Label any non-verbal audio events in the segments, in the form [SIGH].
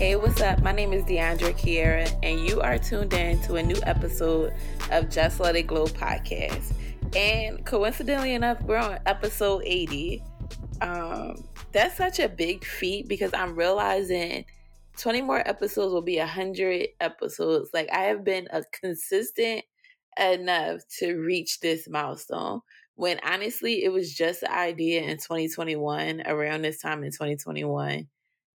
Hey, what's up? My name is Deandra Kiera, and you are tuned in to a new episode of Just Let It Glow podcast. And coincidentally enough, we're on episode 80. Um, that's such a big feat because I'm realizing 20 more episodes will be 100 episodes. Like, I have been a consistent enough to reach this milestone when honestly it was just the idea in 2021 around this time in 2021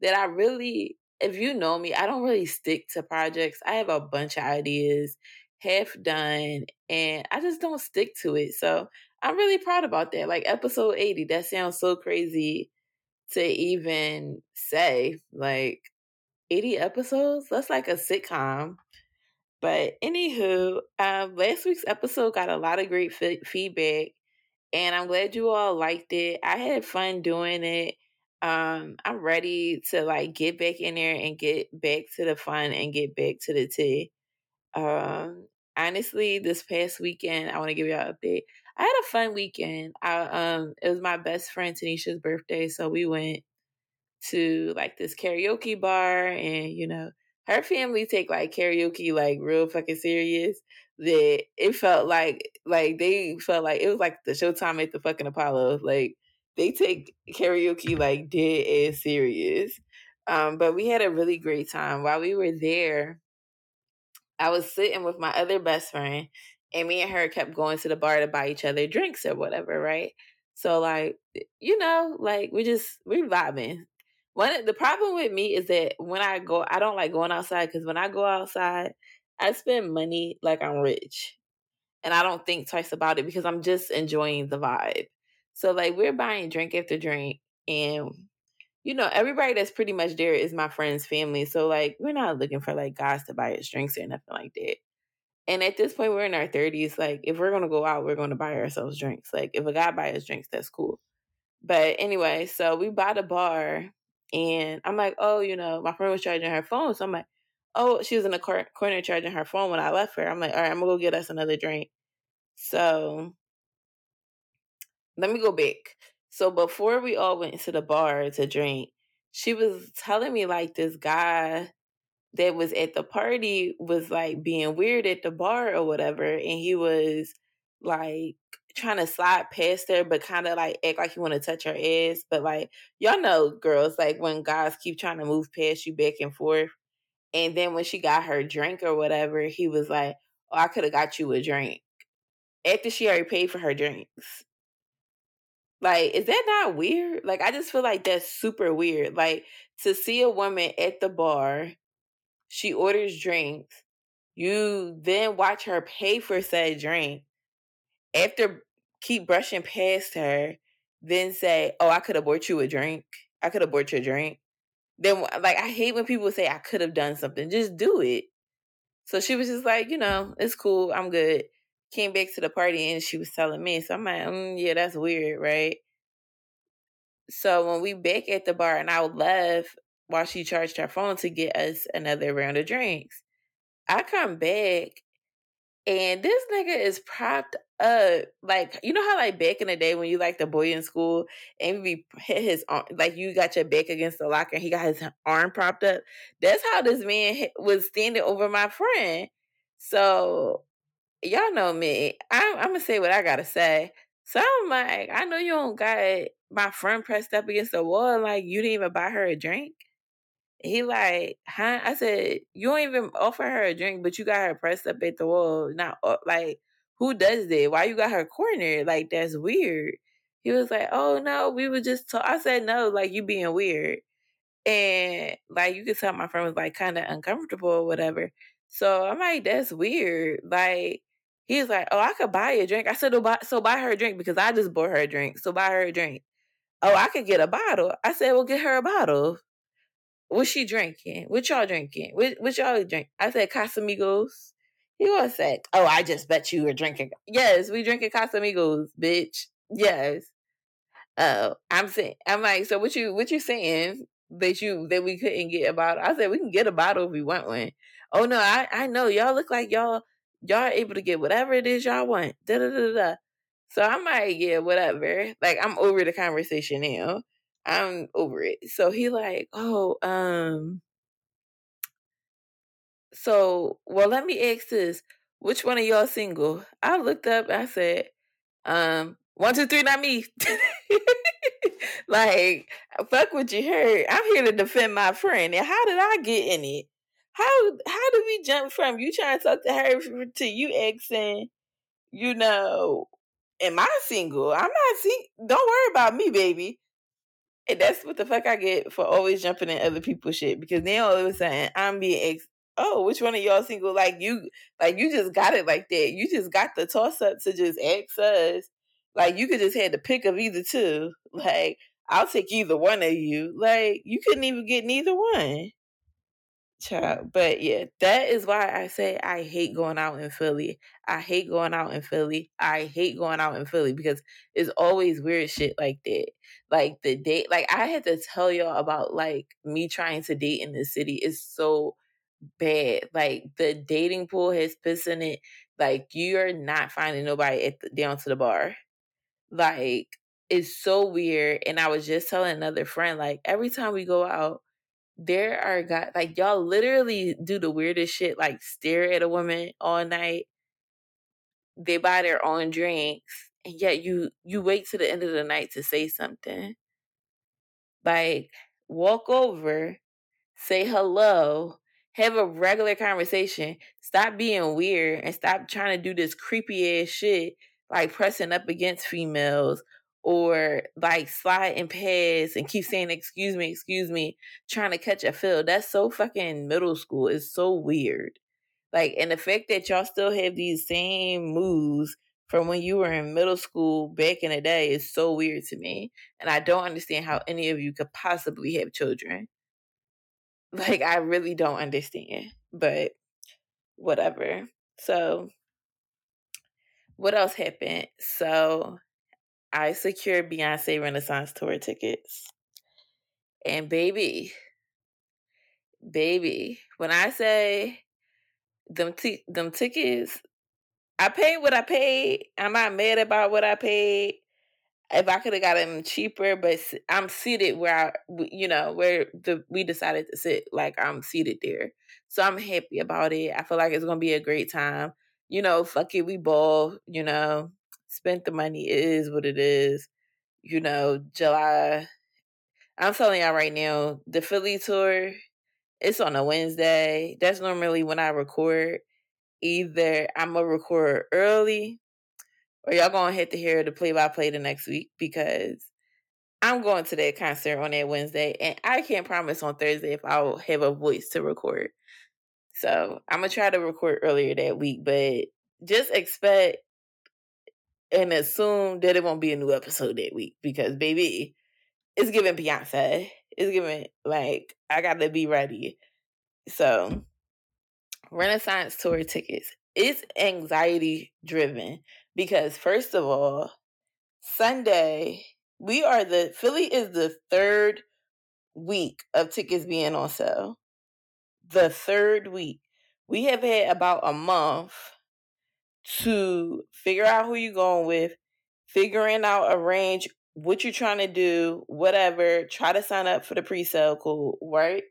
that I really if you know me, I don't really stick to projects. I have a bunch of ideas, half done, and I just don't stick to it. So I'm really proud about that. Like episode 80, that sounds so crazy to even say. Like 80 episodes? That's like a sitcom. But anywho, um, last week's episode got a lot of great f- feedback, and I'm glad you all liked it. I had fun doing it um i'm ready to like get back in there and get back to the fun and get back to the tea um honestly this past weekend i want to give you an update i had a fun weekend i um it was my best friend tanisha's birthday so we went to like this karaoke bar and you know her family take like karaoke like real fucking serious that it felt like like they felt like it was like the showtime at the fucking apollo like they take karaoke like dead ass serious. Um, but we had a really great time. While we were there, I was sitting with my other best friend, and me and her kept going to the bar to buy each other drinks or whatever, right? So like, you know, like we just we vibing. The problem with me is that when I go, I don't like going outside because when I go outside, I spend money like I'm rich, and I don't think twice about it because I'm just enjoying the vibe. So like we're buying drink after drink and you know, everybody that's pretty much there is my friend's family. So like we're not looking for like guys to buy us drinks or nothing like that. And at this point we're in our thirties, like if we're gonna go out, we're gonna buy ourselves drinks. Like if a guy buys us drinks, that's cool. But anyway, so we bought a bar and I'm like, oh, you know, my friend was charging her phone. So I'm like, oh, she was in the corner charging her phone when I left her. I'm like, all right, I'm gonna go get us another drink. So let me go back. So before we all went to the bar to drink, she was telling me like this guy that was at the party was like being weird at the bar or whatever, and he was like trying to slide past her, but kind of like act like you want to touch her ass. But like y'all know, girls, like when guys keep trying to move past you back and forth, and then when she got her drink or whatever, he was like, "Oh, I could have got you a drink." After she already paid for her drinks. Like, is that not weird? Like, I just feel like that's super weird. Like, to see a woman at the bar, she orders drinks, you then watch her pay for said drink. After keep brushing past her, then say, "Oh, I could have bought you a drink. I could have bought you a drink." Then, like, I hate when people say, "I could have done something." Just do it. So she was just like, you know, it's cool. I'm good came back to the party and she was telling me. So I'm like, mm, yeah, that's weird, right? So when we back at the bar and I left while she charged her phone to get us another round of drinks, I come back and this nigga is propped up. Like, you know how like back in the day when you like the boy in school and we hit his arm, like you got your back against the locker and he got his arm propped up. That's how this man was standing over my friend. So y'all know me. I'm, I'm gonna say what I gotta say. So I'm like, I know you don't got my friend pressed up against the wall. Like you didn't even buy her a drink. He like, huh? I said you don't even offer her a drink, but you got her pressed up at the wall. Not like who does that? Why you got her cornered? Like that's weird. He was like, oh no, we were just. Talk-. I said no, like you being weird, and like you could tell my friend was like kind of uncomfortable or whatever. So I'm like, that's weird. Like He's like, "Oh, I could buy a drink." I said, "Oh, buy, so buy her a drink because I just bought her a drink. So buy her a drink." Oh, I could get a bottle. I said, "Well, get her a bottle." What's she drinking? What y'all drinking? What, what y'all drink? I said Casamigos. He was like, "Oh, I just bet you were drinking." Yes, we drinking Casamigos, bitch. Yes. Oh, I'm saying, I'm like, so what you what you saying that you that we couldn't get a bottle? I said we can get a bottle if we want one. oh no, I, I know y'all look like y'all y'all able to get whatever it is y'all want. Da da da da. So I'm like, yeah, whatever. Like I'm over the conversation now. I'm over it. So he like, oh, um, so well, let me ask this: Which one of y'all single? I looked up. I said, um, one, two, three, not me. [LAUGHS] like, fuck what you heard. I'm here to defend my friend. And how did I get in it? How how do we jump from you trying to talk to her to you asking, you know, am I single? I'm not single. Don't worry about me, baby. And that's what the fuck I get for always jumping in other people's shit because now all of a sudden I'm being ex- oh, which one of y'all single? Like you, like you just got it like that. You just got the toss up to just ask us. Like you could just had the pick of either two. Like I'll take either one of you. Like you couldn't even get neither one. Child. But yeah, that is why I say I hate going out in Philly. I hate going out in Philly. I hate going out in Philly because it's always weird shit like that. Like the date, like I had to tell y'all about like me trying to date in the city is so bad. Like the dating pool has pissed in it. Like you're not finding nobody at the, down to the bar. Like it's so weird. And I was just telling another friend, like every time we go out, there are guys like y'all literally do the weirdest shit, like stare at a woman all night. They buy their own drinks, and yet you you wait to the end of the night to say something. Like walk over, say hello, have a regular conversation. Stop being weird and stop trying to do this creepy ass shit like pressing up against females or like sliding past and keep saying excuse me excuse me trying to catch a feel. That's so fucking middle school. It's so weird. Like and the fact that y'all still have these same moves from when you were in middle school back in the day is so weird to me and i don't understand how any of you could possibly have children. Like i really don't understand but whatever. So what else happened? So I secured Beyonce Renaissance tour tickets. And baby, baby, when I say them t- them tickets, I paid what I paid. I'm not mad about what I paid. If I could have got them cheaper, but I'm seated where I, you know, where the we decided to sit. Like I'm seated there, so I'm happy about it. I feel like it's gonna be a great time. You know, fuck it, we ball. You know, spent the money. It is what it is. You know, July. I'm telling y'all right now, the Philly tour, it's on a Wednesday. That's normally when I record. Either I'm gonna record early, or y'all gonna have to hear the play by play the next week because I'm going to that concert on that Wednesday, and I can't promise on Thursday if I'll have a voice to record. So I'm gonna try to record earlier that week, but just expect and assume that it won't be a new episode that week because baby, it's giving Beyonce. It's giving like I gotta be ready. So Renaissance tour tickets. It's anxiety driven because first of all, Sunday, we are the Philly is the third week of tickets being on sale. The third week. We have had about a month to figure out who you're going with, figuring out a range, what you're trying to do, whatever. Try to sign up for the pre-sale code, right?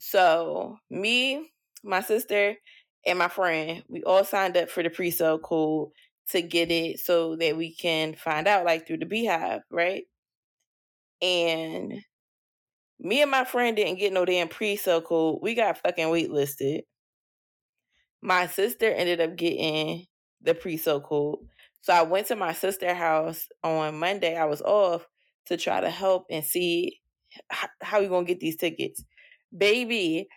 So me, my sister, and my friend, we all signed up for the pre-sale code to get it so that we can find out like through the beehive, right? And me and my friend didn't get no damn pre-sale code. We got fucking waitlisted my sister ended up getting the pre-sale code. So I went to my sister house on Monday. I was off to try to help and see how, we gonna get these tickets. Baby,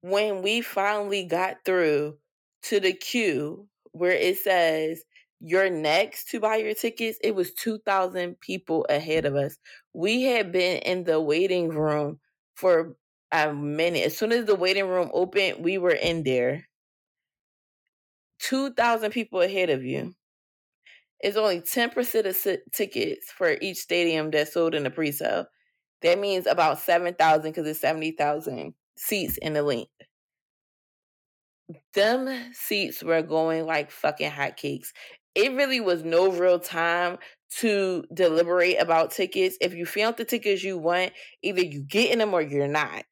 when we finally got through to the queue where it says you're next to buy your tickets, it was 2,000 people ahead of us. We had been in the waiting room for a minute. As soon as the waiting room opened, we were in there. 2,000 people ahead of you. It's only 10% of tickets for each stadium that's sold in the pre sale. That means about 7,000 because it's 70,000 seats in the link. them seats were going like fucking hotcakes. It really was no real time to deliberate about tickets. If you found the tickets you want, either you getting them or you're not.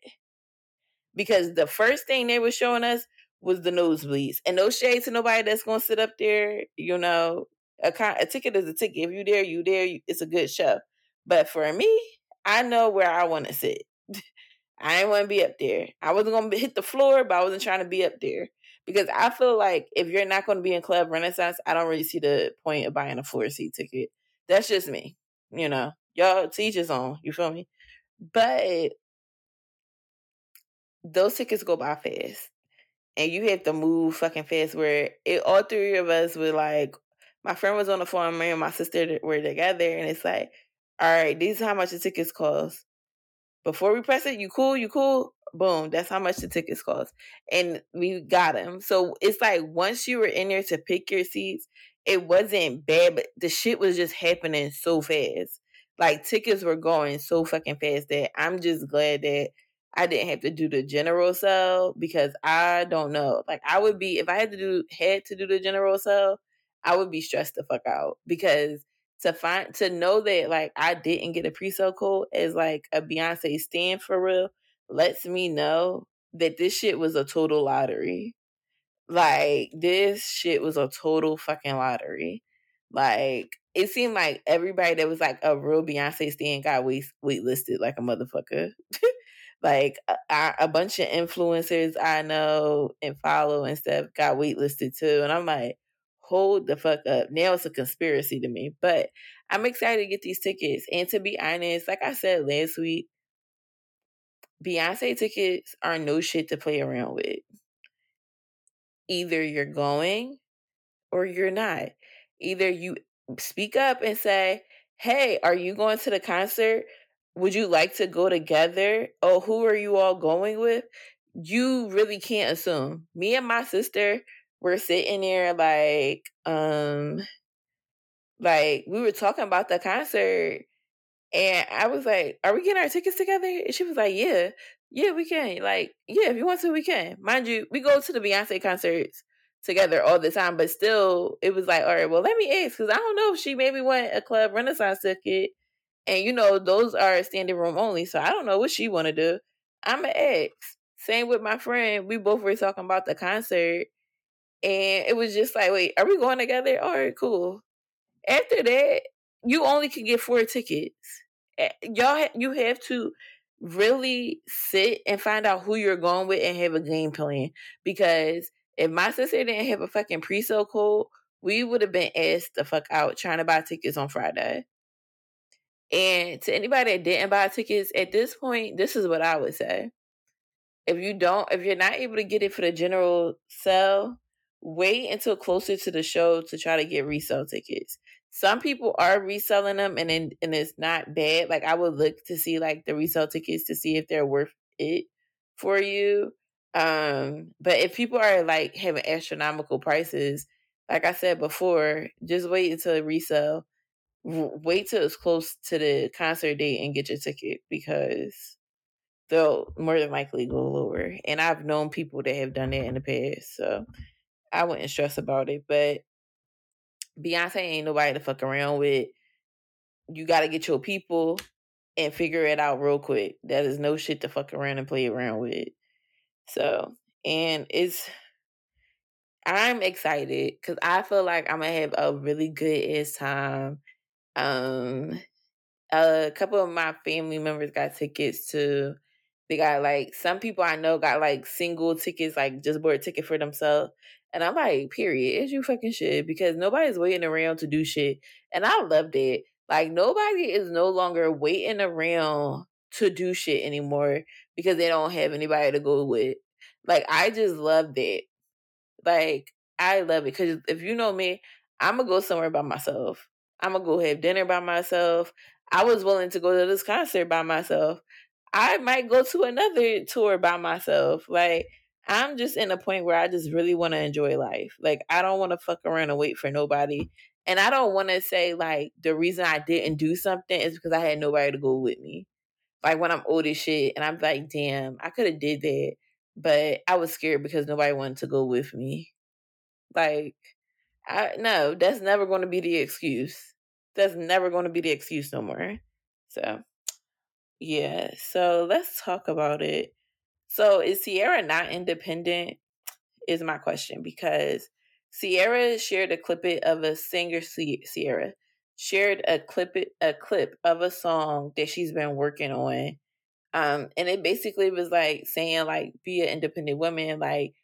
Because the first thing they were showing us was the nosebleeds. And no shade to nobody that's gonna sit up there, you know. A, con- a ticket is a ticket. If you there, you there. You, it's a good show. But for me, I know where I want to sit. [LAUGHS] I didn't want to be up there. I wasn't to hit the floor, but I wasn't trying to be up there because I feel like if you're not going to be in Club Renaissance, I don't really see the point of buying a floor seat ticket. That's just me, you know. Y'all teach us on, you feel me? But those tickets go by fast, and you have to move fucking fast. Where it, all three of us were like, my friend was on the phone, me and my sister were together, and it's like, all right, these is how much the tickets cost. Before we press it, you cool, you cool boom, that's how much the tickets cost. And we got them. So it's like once you were in there to pick your seats, it wasn't bad, but the shit was just happening so fast. Like tickets were going so fucking fast that I'm just glad that I didn't have to do the general sale because I don't know. Like I would be if I had to do had to do the general sale, I would be stressed the fuck out because to find to know that like I didn't get a pre-sale code as like a Beyonce stand for real lets me know that this shit was a total lottery. Like this shit was a total fucking lottery. Like it seemed like everybody that was like a real Beyonce stand got wait waitlisted like a motherfucker. [LAUGHS] like uh, a, a, bunch of influencers I know and follow and stuff got waitlisted too, and I'm like, hold the fuck up. Now it's a conspiracy to me, but I'm excited to get these tickets. And to be honest, like I said last week, Beyonce tickets are no shit to play around with. Either you're going or you're not. Either you speak up and say, Hey, are you going to the concert? Would you like to go together? Oh, who are you all going with? You really can't assume. Me and my sister were sitting there like, um, like we were talking about the concert and I was like, Are we getting our tickets together? And she was like, Yeah, yeah, we can. Like, yeah, if you want to, we can. Mind you, we go to the Beyonce concerts together all the time, but still, it was like, All right, well, let me ask, because I don't know if she maybe want a club renaissance ticket. And you know, those are standing room only. So I don't know what she want to do. I'm an ex. Same with my friend. We both were talking about the concert. And it was just like, wait, are we going together? All right, cool. After that, you only can get four tickets. Y'all, you have to really sit and find out who you're going with and have a game plan. Because if my sister didn't have a fucking pre-sale code, we would have been asked the fuck out trying to buy tickets on Friday. And to anybody that didn't buy tickets at this point, this is what I would say. If you don't, if you're not able to get it for the general sale, wait until closer to the show to try to get resale tickets some people are reselling them and in, and it's not bad. Like I would look to see like the resale tickets to see if they're worth it for you. Um, but if people are like having astronomical prices, like I said before, just wait until resale. Wait till it's close to the concert date and get your ticket because they'll more than likely go lower. And I've known people that have done that in the past, so I wouldn't stress about it. But Beyonce ain't nobody to fuck around with. You got to get your people and figure it out real quick. That is no shit to fuck around and play around with. So, and it's, I'm excited because I feel like I'm gonna have a really good ass time. Um, a couple of my family members got tickets to. They got like some people I know got like single tickets, like just bought a ticket for themselves. And I'm like, period, as you fucking should, because nobody's waiting around to do shit. And I loved it. Like nobody is no longer waiting around to do shit anymore because they don't have anybody to go with. Like I just love that. Like I love it because if you know me, I'm gonna go somewhere by myself. I'm gonna go have dinner by myself. I was willing to go to this concert by myself. I might go to another tour by myself. Like I'm just in a point where I just really want to enjoy life. Like I don't want to fuck around and wait for nobody. And I don't want to say like the reason I didn't do something is because I had nobody to go with me. Like when I'm old as shit and I'm like, damn, I could have did that. but I was scared because nobody wanted to go with me. Like, I no, that's never going to be the excuse. That's never going to be the excuse no more. So, yeah. So let's talk about it. So is Ciara not independent? Is my question because Ciara shared a clip of a singer. Ciara shared a clip a clip of a song that she's been working on um, and it basically was like saying like be an independent woman, like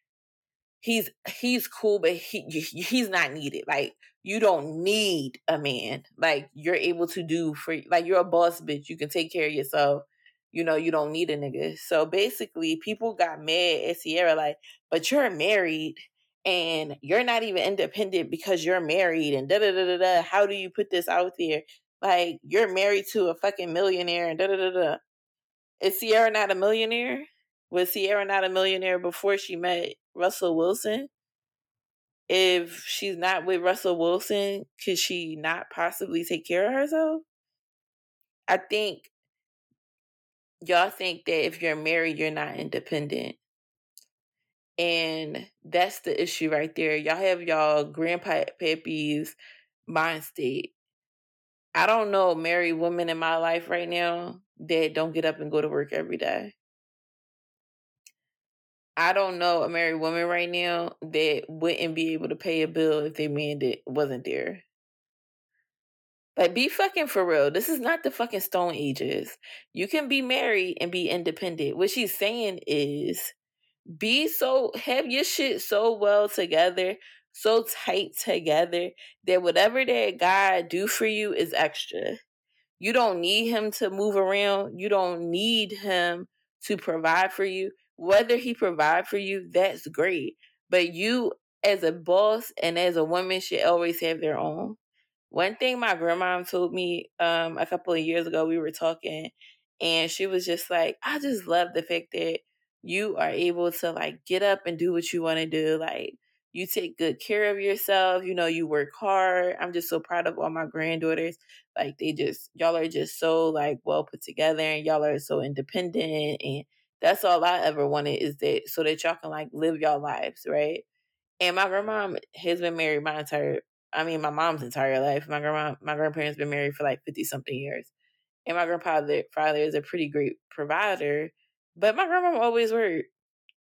he's he's cool, but he he's not needed. Like you don't need a man. Like you're able to do for like you're a boss bitch. You can take care of yourself. You know, you don't need a nigga. So basically people got mad at Ciara like, but you're married and you're not even independent because you're married and da da da da da. How do you put this out there? Like you're married to a fucking millionaire and da da da da. Is Ciara not a millionaire? Was Ciara not a millionaire before she met Russell Wilson? If she's not with Russell Wilson, could she not possibly take care of herself? I think y'all think that if you're married, you're not independent. And that's the issue right there. Y'all have y'all grandpa Pepe's mind state. I don't know married women in my life right now that don't get up and go to work every day. I don't know a married woman right now that wouldn't be able to pay a bill if their man did, wasn't there. Like, be fucking for real. This is not the fucking Stone Ages. You can be married and be independent. What she's saying is be so, have your shit so well together, so tight together that whatever that God do for you is extra. You don't need him to move around. You don't need him to provide for you. Whether he provide for you, that's great. But you as a boss and as a woman should always have their own. One thing my grandma told me um a couple of years ago, we were talking and she was just like, I just love the fact that you are able to like get up and do what you want to do. Like you take good care of yourself. You know, you work hard. I'm just so proud of all my granddaughters. Like they just y'all are just so like well put together and y'all are so independent and that's all I ever wanted is that so that y'all can like live y'all lives, right? And my grandma has been married my entire I mean my mom's entire life. My grandma my grandparents been married for like fifty something years. And my grandfather father is a pretty great provider. But my grandma always worked.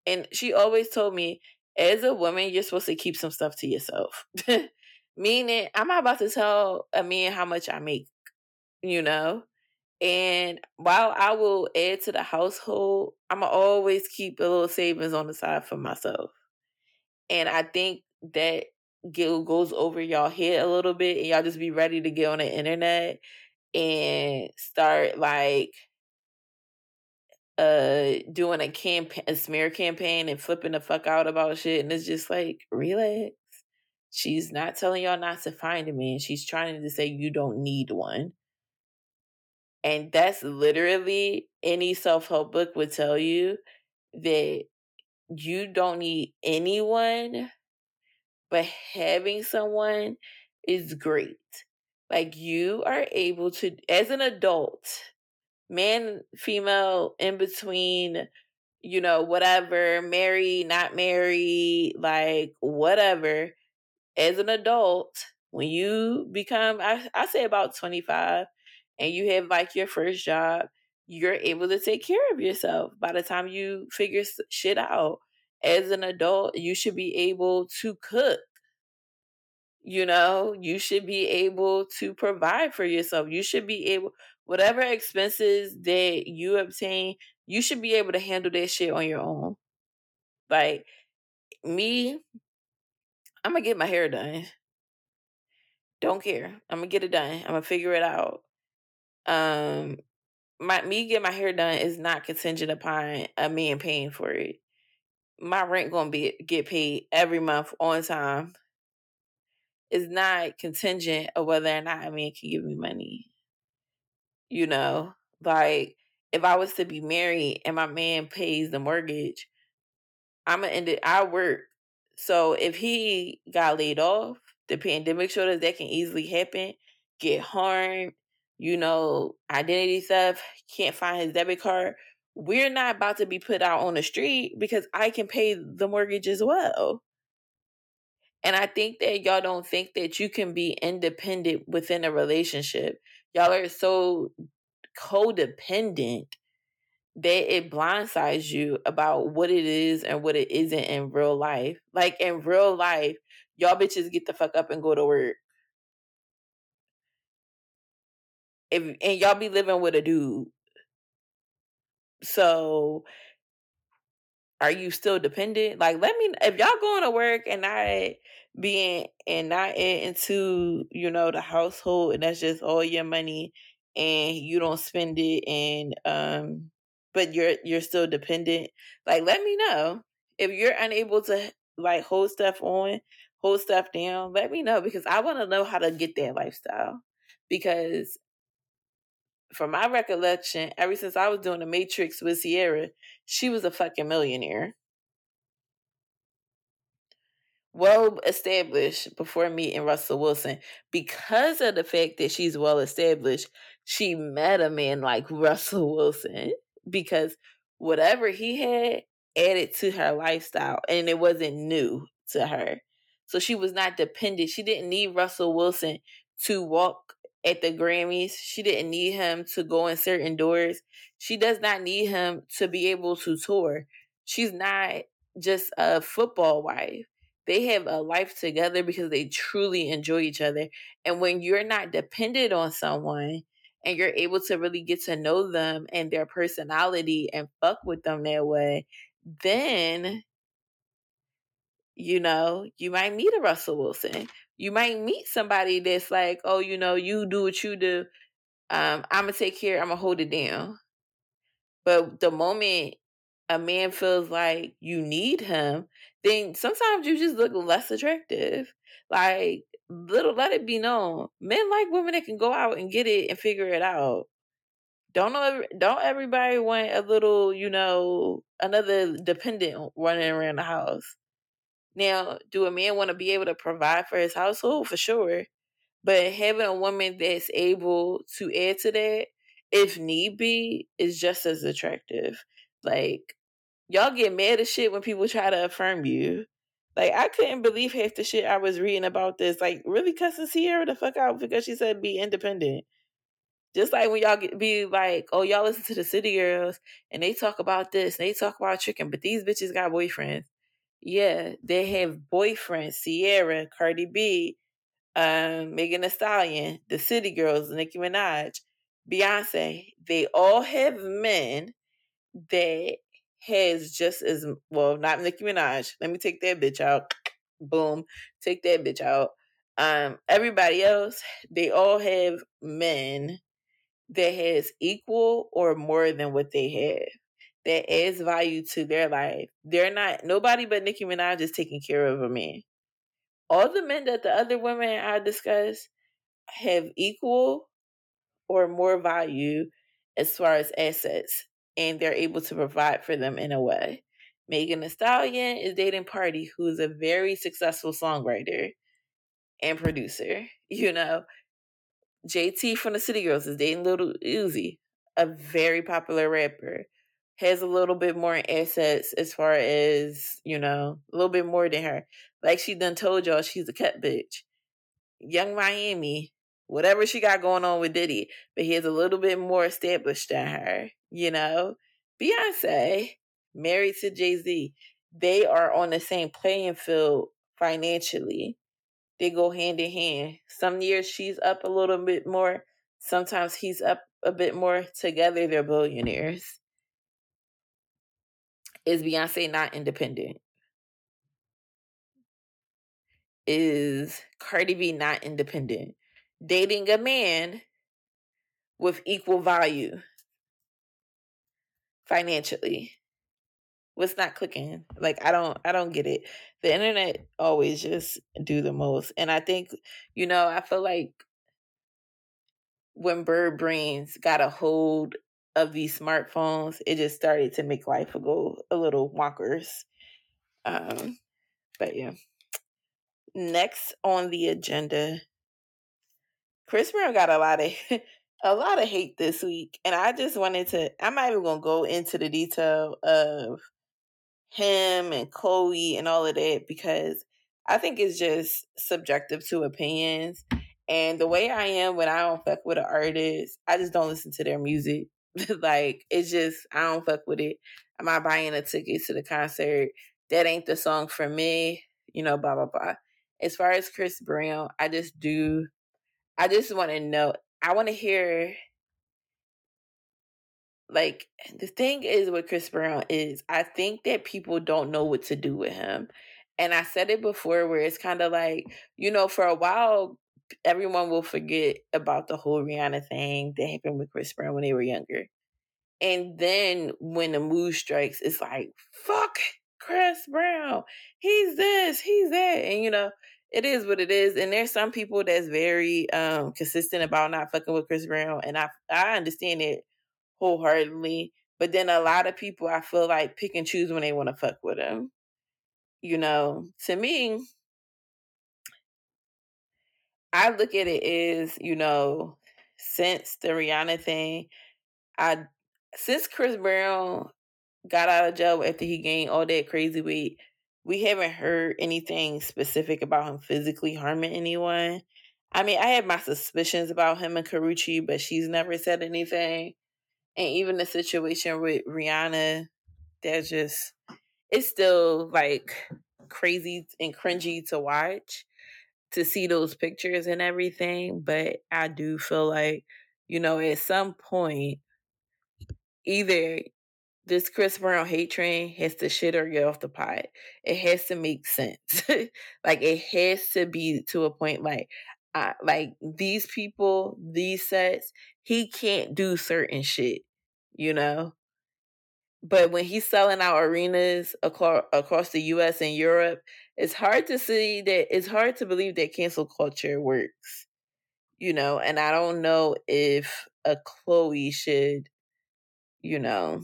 And she always told me as a woman, you're supposed to keep some stuff to yourself. [LAUGHS] Meaning, I'm not about to tell a man how much I make, you know? And while I will add to the household, I'm going to always keep a little savings on the side for myself. And I think that goes over y'all head a little bit, and y'all just be ready to get on the internet and start like uh doing a campaign a smear campaign and flipping the fuck out about shit and it's just like relax she's not telling y'all not to find a man she's trying to say you don't need one and that's literally any self-help book would tell you that you don't need anyone but having someone is great like you are able to as an adult man, female, in between, you know, whatever, married, not married, like whatever. As an adult, when you become, I, I say about 25, and you have like your first job, you're able to take care of yourself by the time you figure shit out. As an adult, you should be able to cook. You know, you should be able to provide for yourself. You should be able, whatever expenses that you obtain, you should be able to handle that shit on your own. Like me, I'm gonna get my hair done. Don't care. I'm gonna get it done. I'm gonna figure it out. Um, my me get my hair done is not contingent upon a man paying for it. My rent gonna be get paid every month on time. It's not contingent of whether or not a man can give me money you know like if i was to be married and my man pays the mortgage i'm gonna end it i work so if he got laid off the pandemic showed us that can easily happen get harmed you know identity theft can't find his debit card we're not about to be put out on the street because I can pay the mortgage as well. And I think that y'all don't think that you can be independent within a relationship. Y'all are so codependent that it blindsides you about what it is and what it isn't in real life. Like in real life, y'all bitches get the fuck up and go to work. If and y'all be living with a dude. So are you still dependent? Like let me if y'all going to work and not being and not into, you know, the household and that's just all your money and you don't spend it and um but you're you're still dependent like let me know if you're unable to like hold stuff on hold stuff down let me know because i want to know how to get that lifestyle because from my recollection ever since i was doing the matrix with Ciara she was a fucking millionaire well established before meeting Russell Wilson because of the fact that she's well established. She met a man like Russell Wilson because whatever he had added to her lifestyle and it wasn't new to her. So she was not dependent. She didn't need Russell Wilson to walk at the Grammys. She didn't need him to go in certain doors. She does not need him to be able to tour. She's not just a football wife. They have a life together because they truly enjoy each other. And when you're not dependent on someone, and you're able to really get to know them and their personality and fuck with them that way, then you know, you might meet a Russell Wilson. You might meet somebody that's like, oh, you know, you do what you do. Um, I'm gonna take care, I'm gonna hold it down. But the moment a man feels like you need him, then sometimes you just look less attractive. Like little let it be known. Men like women that can go out and get it and figure it out. Don't know don't everybody want a little, you know, another dependent running around the house. Now, do a man want to be able to provide for his household? For sure. But having a woman that's able to add to that, if need be, is just as attractive. Like, y'all get mad as shit when people try to affirm you. Like I couldn't believe half the shit I was reading about this. Like really cussing Ciara the fuck out because she said be independent. Just like when y'all get, be like, oh y'all listen to the City Girls and they talk about this and they talk about tricking, but these bitches got boyfriends. Yeah, they have boyfriends. Ciara, Cardi B, um, Megan Thee Stallion, the City Girls, Nicki Minaj, Beyonce. They all have men that has just as well, not Nicki Minaj. Let me take that bitch out. [CLEARS THROAT] Boom. Take that bitch out. Um, everybody else, they all have men that has equal or more than what they have. That adds value to their life. They're not nobody but Nicki Minaj is taking care of a man. All the men that the other women I discuss have equal or more value as far as assets and they're able to provide for them in a way. Megan Thee Stallion is dating Pardi, who is a very successful songwriter and producer. [LAUGHS] You know, JT from the City Girls is dating Lil Uzi, a very popular rapper. Has a little bit more assets as far as, you know, a little bit more than her. Like she done told y'all she's a cut bitch. Young Miami, whatever she got going on with Diddy, but he is a little bit more established than her. You know, Beyonce, married to Jay Z, they are on the same playing field financially. They go hand in hand. Some years she's up a little bit more, sometimes he's up a bit more. Together, they're billionaires. Is Beyonce not independent? Is Cardi B not independent? Dating a man with equal value financially what's not clicking like i don't i don't get it the internet always just do the most and i think you know i feel like when bird brains got a hold of these smartphones it just started to make life go a little wonkers um but yeah next on the agenda chris brown got a lot of a lot of hate this week, and I just wanted to. I'm not even gonna go into the detail of him and Chloe and all of that because I think it's just subjective to opinions. And the way I am when I don't fuck with an artist, I just don't listen to their music. [LAUGHS] like it's just I don't fuck with it. I'm not buying a ticket to the concert. That ain't the song for me. You know, blah blah blah. As far as Chris Brown, I just do. I just want to know. I want to hear. Like the thing is with Chris Brown is I think that people don't know what to do with him. And I said it before where it's kind of like, you know, for a while everyone will forget about the whole Rihanna thing that happened with Chris Brown when they were younger. And then when the mood strikes, it's like, fuck Chris Brown. He's this, he's that. And you know, it is what it is. And there's some people that's very um consistent about not fucking with Chris Brown. And I I understand it wholeheartedly. But then a lot of people I feel like pick and choose when they want to fuck with him. You know, to me, I look at it as, you know, since the Rihanna thing, I since Chris Brown got out of jail after he gained all that crazy weight, we haven't heard anything specific about him physically harming anyone. I mean, I have my suspicions about him and Karrueche, but she's never said anything. And even the situation with Rihanna, that's just it's still like crazy and cringy to watch to see those pictures and everything, but I do feel like, you know, at some point, either this Chris Brown hate train has to shit or get off the pot. It has to make sense. [LAUGHS] like it has to be to a point like I, like these people, these sets, he can't do certain shit, you know? But when he's selling out arenas across, across the US and Europe, it's hard to see that it's hard to believe that cancel culture works. You know, and I don't know if a Chloe should, you know,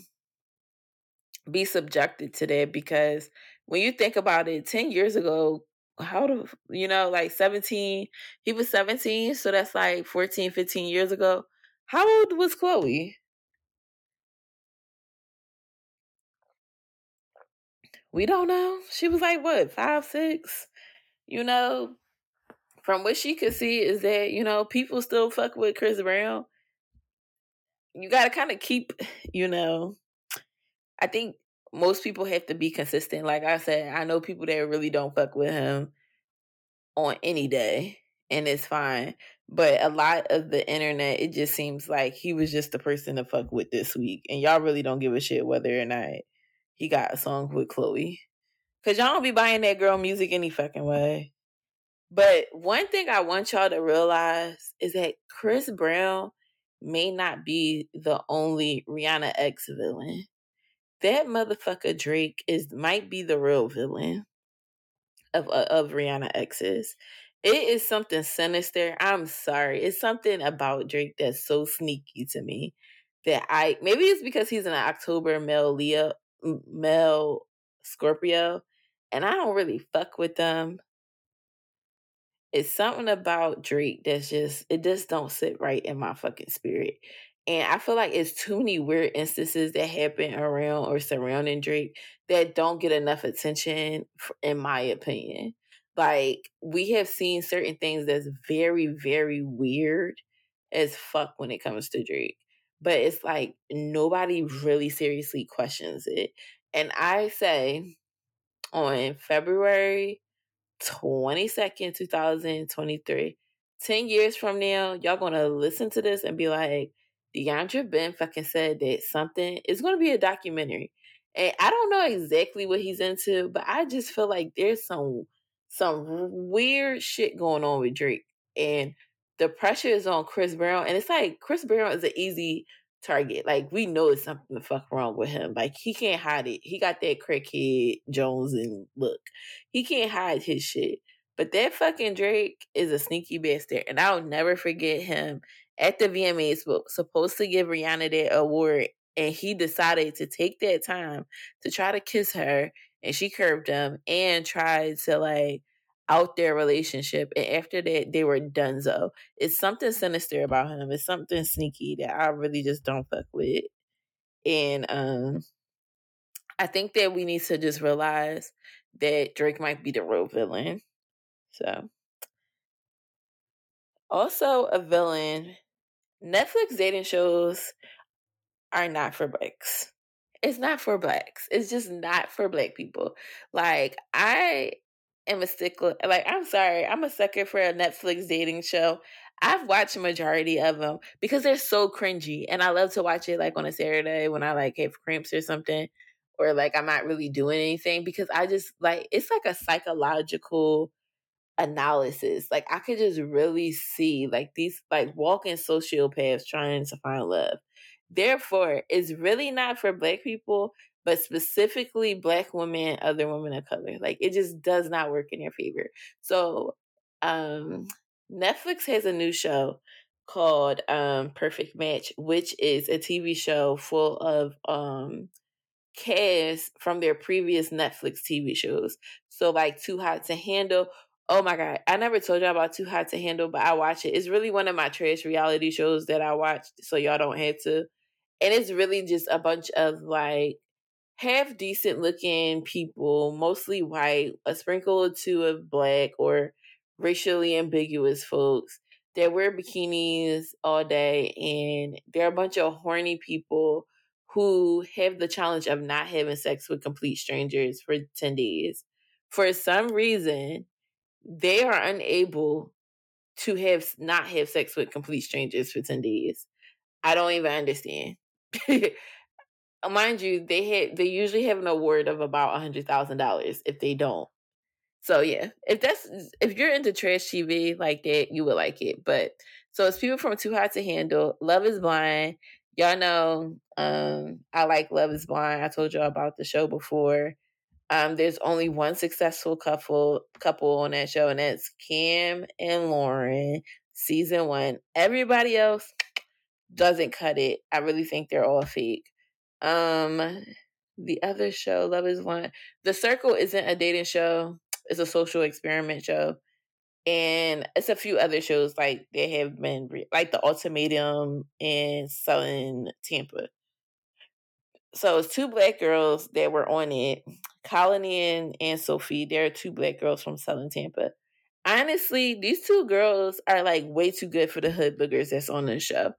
be subjected to that because when you think about it, 10 years ago, how do you know, like 17, he was 17, so that's like 14, 15 years ago. How old was Chloe? We don't know. She was like what, five, six? You know, from what she could see is that, you know, people still fuck with Chris Brown. You gotta kind of keep, [SIGHS] you know, I think most people have to be consistent. Like I said, I know people that really don't fuck with him on any day, and it's fine. But a lot of the internet, it just seems like he was just the person to fuck with this week, and y'all really don't give a shit whether or not he got a song with Chloe. Cause y'all don't be buying that girl music any fucking way. But one thing I want y'all to realize is that Chris Brown may not be the only Rihanna X villain. That motherfucker Drake is might be the real villain of uh, of Rihanna X's. It is something sinister. I'm sorry. It's something about Drake that's so sneaky to me that I maybe it's because he's an October male Leo male Scorpio, and I don't really fuck with them. It's something about Drake that's just it just don't sit right in my fucking spirit. And I feel like it's too many weird instances that happen around or surrounding Drake that don't get enough attention, in my opinion. Like, we have seen certain things that's very, very weird as fuck when it comes to Drake but it's like nobody really seriously questions it. And I say on February 22nd, 2023, 10 years from now, y'all gonna listen to this and be like, DeAndre Ben fucking said that something is gonna be a documentary. And I don't know exactly what he's into, but I just feel like there's some some weird shit going on with Drake. And the pressure is on Chris Brown, and it's like Chris Brown is an easy target. Like we know it's something the fuck wrong with him. Like he can't hide it. He got that crackhead Jones and look. He can't hide his shit. But that fucking Drake is a sneaky bastard, and I'll never forget him at the VMAs. Supposed to give Rihanna that award, and he decided to take that time to try to kiss her, and she curved him and tried to like out their relationship and after that they were donezo. It's something sinister about him. It's something sneaky that I really just don't fuck with. And um I think that we need to just realize that Drake might be the real villain. So also a villain. Netflix dating shows are not for blacks. It's not for blacks. It's just not for black people. Like I am a stickler. Like I'm sorry, I'm a sucker for a Netflix dating show. I've watched majority of them because they're so cringy, and I love to watch it like on a Saturday when I like have cramps or something, or like I'm not really doing anything because I just like it's like a psychological analysis. Like I could just really see like these like walking sociopaths trying to find love. Therefore, it's really not for black people, but specifically black women, other women of color. Like it just does not work in your favor. So um Netflix has a new show called um Perfect Match, which is a TV show full of um cast from their previous Netflix TV shows. So like Too Hot to Handle. Oh my god, I never told y'all about Too Hot to Handle, but I watch it. It's really one of my trash reality shows that I watch, so y'all don't have to. And it's really just a bunch of like half decent looking people, mostly white, a sprinkle or two of black or racially ambiguous folks that wear bikinis all day and they're a bunch of horny people who have the challenge of not having sex with complete strangers for 10 days. For some reason, they are unable to have not have sex with complete strangers for 10 days. I don't even understand. [LAUGHS] Mind you, they had they usually have an award of about a hundred thousand dollars if they don't. So yeah, if that's if you're into trash TV like that, you would like it. But so it's people from Too Hot to Handle, Love Is Blind, y'all know um I like Love is Blind. I told y'all about the show before. Um there's only one successful couple couple on that show and that's Cam and Lauren season 1. Everybody else doesn't cut it. I really think they're all fake. Um the other show Love is One, The Circle isn't a dating show. It's a social experiment show and it's a few other shows like they have been like the ultimatum and Selling Tampa. So it's two black girls that were on it, Colony and, and Sophie. They're two black girls from Selling Tampa. Honestly, these two girls are like way too good for the hood boogers that's on the show.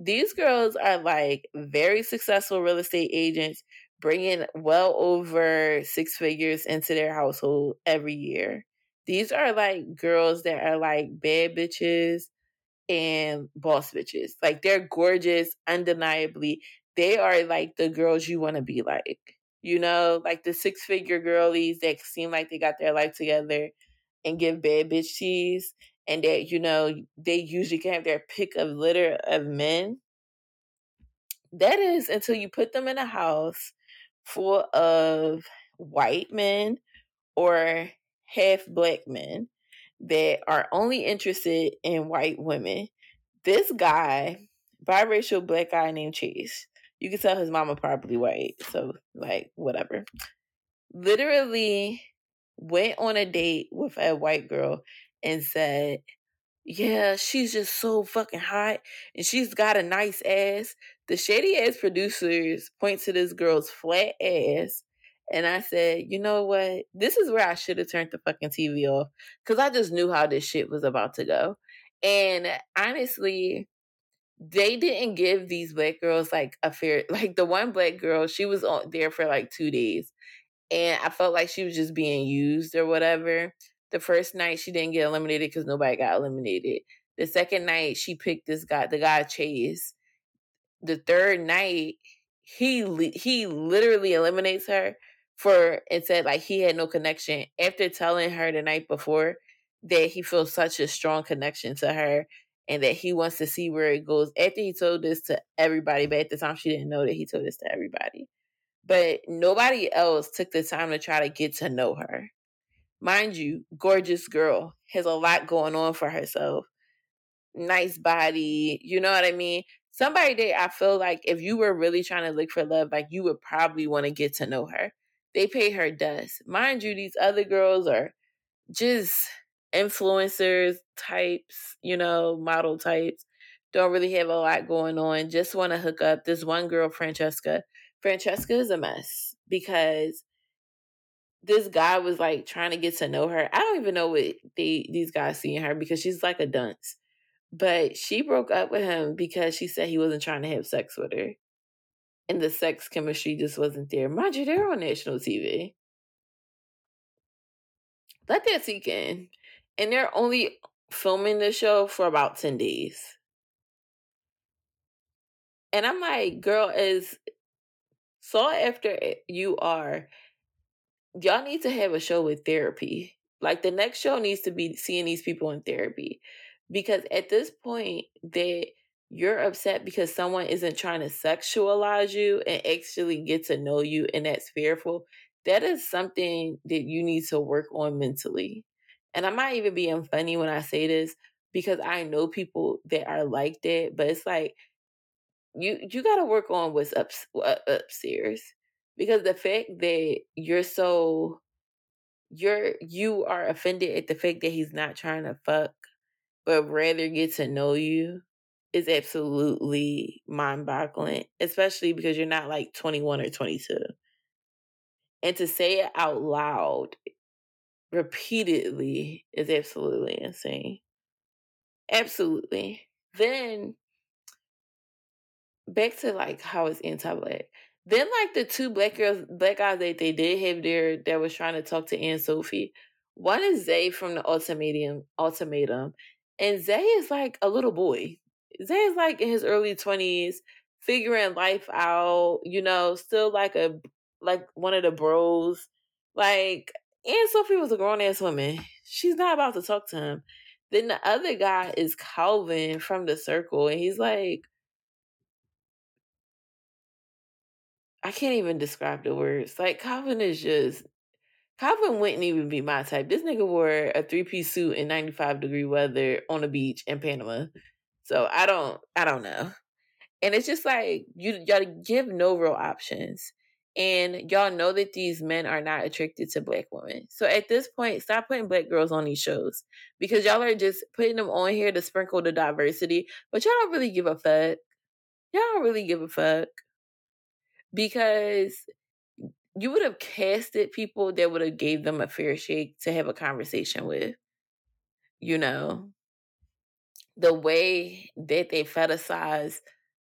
These girls are like very successful real estate agents, bringing well over six figures into their household every year these are like girls that are like bad bitches and boss bitches. Like they're gorgeous, undeniably. They are like the girls you want to be like. You know, like the six figure girlies that seem like they got their life together and give bad bitch tease. And that, you know, they usually can have their pick of litter of men. That is until you put them in a house full of white men or half black men that are only interested in white women. This guy, biracial black guy named Chase, you can tell his mama probably white, so like whatever. Literally went on a date with a white girl and said, Yeah, she's just so fucking hot and she's got a nice ass. The shady ass producers point to this girl's flat ass and I said, you know what? This is where I should have turned the fucking TV off because I just knew how this shit was about to go. And honestly, they didn't give these black girls like a fair, [LAUGHS] like the one black girl, she was on there for like two days. And I felt like she was just being used or whatever. The first night she didn't get eliminated because nobody got eliminated. The second night she picked this guy, the guy Chase. The third night he he literally eliminates her for and said like he had no connection after telling her the night before that he feels such a strong connection to her and that he wants to see where it goes after he told this to everybody but at the time she didn't know that he told this to everybody but nobody else took the time to try to get to know her mind you gorgeous girl has a lot going on for herself nice body you know what i mean somebody that i feel like if you were really trying to look for love like you would probably want to get to know her they pay her dust. Mind you, these other girls are just influencers types, you know, model types. Don't really have a lot going on. Just want to hook up. This one girl, Francesca. Francesca is a mess because this guy was like trying to get to know her. I don't even know what they these guys see in her because she's like a dunce. But she broke up with him because she said he wasn't trying to have sex with her. And the sex chemistry just wasn't there. Mind you, they're on national TV. Let that sink in. And they're only filming the show for about 10 days. And I'm like, girl, as sought after you are, y'all need to have a show with therapy. Like the next show needs to be seeing these people in therapy. Because at this point that you're upset because someone isn't trying to sexualize you and actually get to know you and that's fearful, that is something that you need to work on mentally. And I'm not even being funny when I say this because I know people that are like that, but it's like you you got to work on what's up uh, upstairs because the fact that you're so you're you are offended at the fact that he's not trying to fuck but rather get to know you is absolutely mind-boggling especially because you're not like 21 or 22 and to say it out loud repeatedly is absolutely insane. Absolutely. Then back to like how it's anti-black then like the two black girls, black guys that they did have there that was trying to talk to Anne Sophie. One is Zay from the ultimatum ultimatum. And Zay is like a little boy. Zay is like in his early twenties, figuring life out, you know, still like a like one of the bros. Like Anne Sophie was a grown ass woman. She's not about to talk to him. Then the other guy is Calvin from the circle, and he's like I can't even describe the words. Like Calvin is just Calvin wouldn't even be my type. This nigga wore a three piece suit in ninety five degree weather on a beach in Panama. So I don't I don't know. And it's just like you y'all give no real options. And y'all know that these men are not attracted to black women. So at this point, stop putting black girls on these shows. Because y'all are just putting them on here to sprinkle the diversity. But y'all don't really give a fuck. Y'all don't really give a fuck because you would have casted people that would have gave them a fair shake to have a conversation with. You know, the way that they fetishize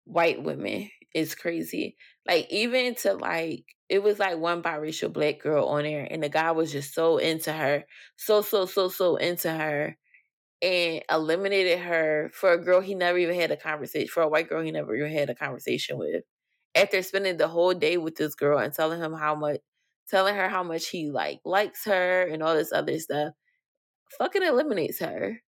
white women is crazy. Like even to like it was like one biracial black girl on there and the guy was just so into her. So so so so into her and eliminated her for a girl he never even had a conversation for a white girl he never even had a conversation with after spending the whole day with this girl and telling him how much telling her how much he like likes her and all this other stuff fucking eliminates her.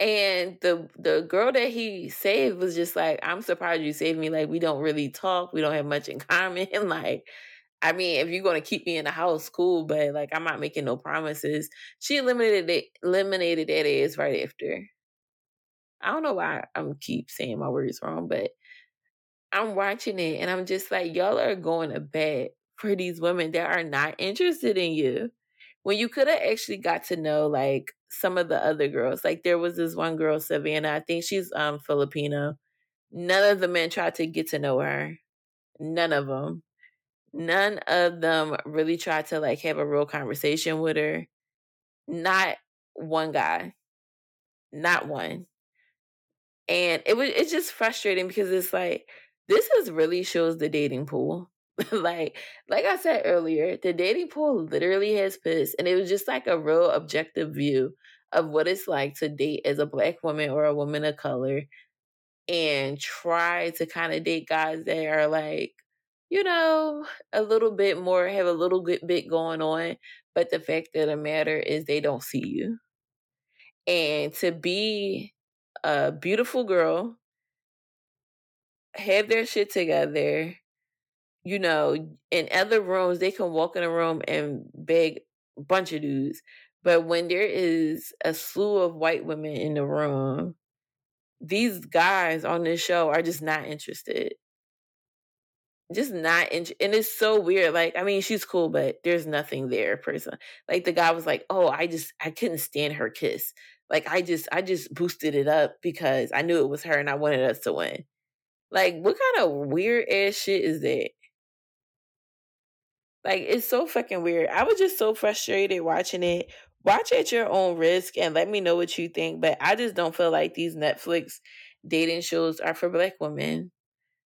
And the the girl that he saved was just like i'm surprised you saved me like we don't really talk we don't have much in common. [LAUGHS] Like i mean if you're going to keep me in the house cool but like i'm not making no promises. She eliminated it eliminated that ass right after. I don't know why i'm keep saying my words wrong but I'm watching it and I'm just like, y'all are going to bed for these women that are not interested in you. When you could have actually got to know like some of the other girls. Like there was this one girl, Savannah, I think she's um Filipino. None of the men tried to get to know her. None of them. None of them really tried to like have a real conversation with her. Not one guy. Not one. And it was it's just frustrating because it's like this is really shows the dating pool. [LAUGHS] like like I said earlier, the dating pool literally has piss and it was just like a real objective view of what it's like to date as a black woman or a woman of color and try to kind of date guys that are like you know a little bit more have a little bit going on but the fact of the matter is they don't see you and to be a beautiful girl have their shit together. You know, in other rooms, they can walk in a room and beg a bunch of dudes. But when there is a slew of white women in the room, these guys on this show are just not interested. just not in, and it's so weird. Like, I mean, she's cool, but there's nothing there, person. Like the guy was like, "Oh, I just I couldn't stand her kiss. Like, I just I just boosted it up because I knew it was her and I wanted us to win." Like, what kind of weird ass shit is that? Like, it's so fucking weird. I was just so frustrated watching it. Watch at your own risk and let me know what you think. But I just don't feel like these Netflix dating shows are for black women.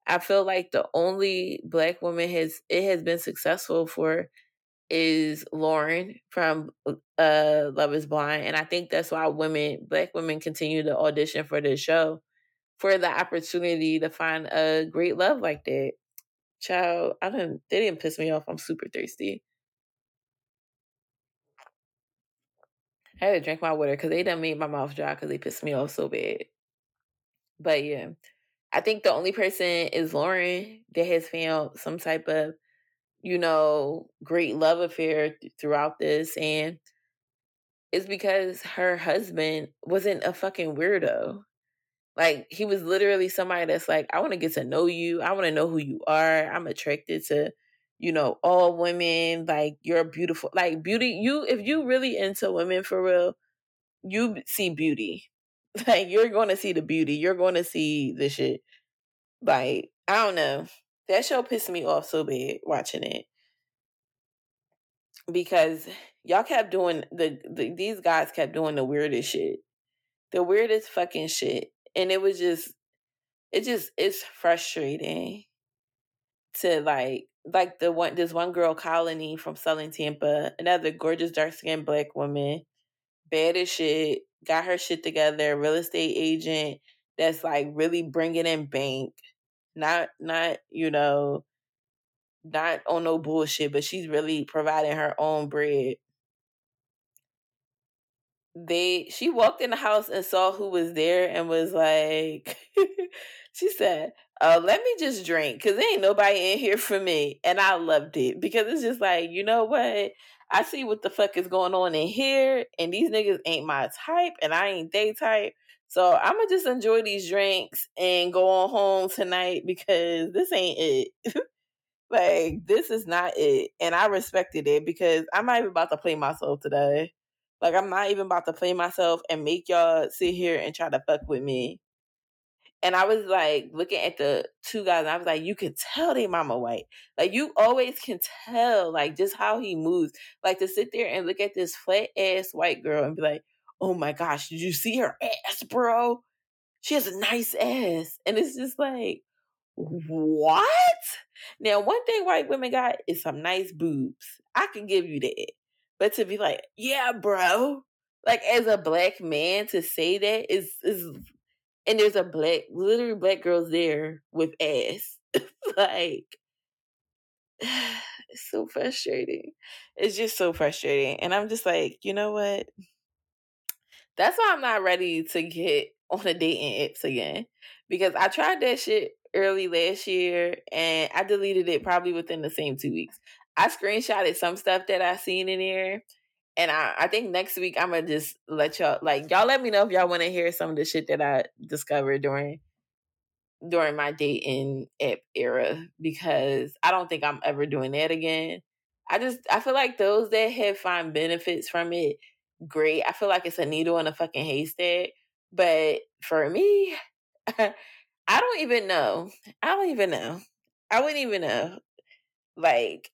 I feel like the only black woman has it has been successful for is Lauren from uh Love is Blind. And I think that's why women black women continue to audition for this show for the opportunity to find a great love like that. Child, I didn't they didn't piss me off. I'm super thirsty. I had to drink my water because they done made my mouth dry because they pissed me off so bad. But yeah, I think the only person is Lauren that has found some type of, you know, great love affair th- throughout this. And it's because her husband wasn't a fucking weirdo. Like, he was literally somebody that's like, I want to get to know you. I want to know who you are. I'm attracted to, you know, all women. Like, you're beautiful. Like, beauty, you, if you really into women for real, you see beauty [LAUGHS] like you're going to see the beauty. You're going to see the shit. Like I don't know. That show pissed me off so bad watching it because y'all kept doing the, the these guys kept doing the weirdest shit, the weirdest fucking shit, and it was just it just it's frustrating to like like the one this one girl colony from Selling Tampa, another gorgeous dark skinned black woman, bad as shit, got her shit together, real estate agent that's like really bringing in bank, not not you know, not on no bullshit, but she's really providing her own bread. They she walked in the house and saw who was there and was like, [LAUGHS] she said, uh, let me just drink because ain't nobody in here for me. And I loved it because it's just like, you know what? I see what the fuck is going on in here, and these niggas ain't my type, and I ain't they type. So I'm gonna just enjoy these drinks and go on home tonight because this ain't it. [LAUGHS] like this is not it, and I respected it because I'm not even about to play myself today. Like I'm not even about to play myself and make y'all sit here and try to fuck with me. And I was like looking at the two guys, and I was like, you can tell they mama white. Like you always can tell, like just how he moves. Like to sit there and look at this flat ass white girl and be like, oh my gosh, did you see her ass, bro? She has a nice ass. And it's just like, what? Now, one thing white women got is some nice boobs. I can give you that. But to be like, yeah, bro, like as a black man to say that is is and there's a black, literally black girls there with ass. [LAUGHS] like, [SIGHS] it's so frustrating. It's just so frustrating. And I'm just like, you know what? That's why I'm not ready to get on a dating apps again. Because I tried that shit early last year and I deleted it probably within the same two weeks. I screenshotted some stuff that I seen in here. and I, I think next week I'm gonna just let y'all like y'all let me know if y'all want to hear some of the shit that I discovered during during my dating app era because I don't think I'm ever doing that again. I just I feel like those that have find benefits from it, great. I feel like it's a needle in a fucking haystack. But for me, [LAUGHS] I don't even know. I don't even know. I wouldn't even know. Like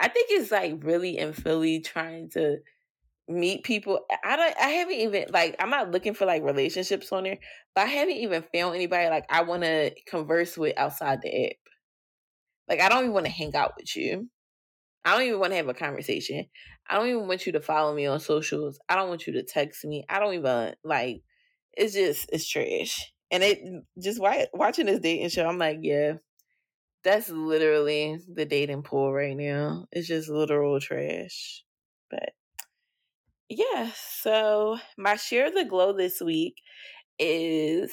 I think it's like really in Philly trying to meet people. I don't I haven't even like I'm not looking for like relationships on there, but I haven't even found anybody like I want to converse with outside the app. Like I don't even want to hang out with you. I don't even want to have a conversation. I don't even want you to follow me on socials. I don't want you to text me. I don't even like it's just it's trash. And it just watching this dating show, I'm like, yeah, that's literally the dating pool right now. It's just literal trash. But yeah, so my share of the glow this week is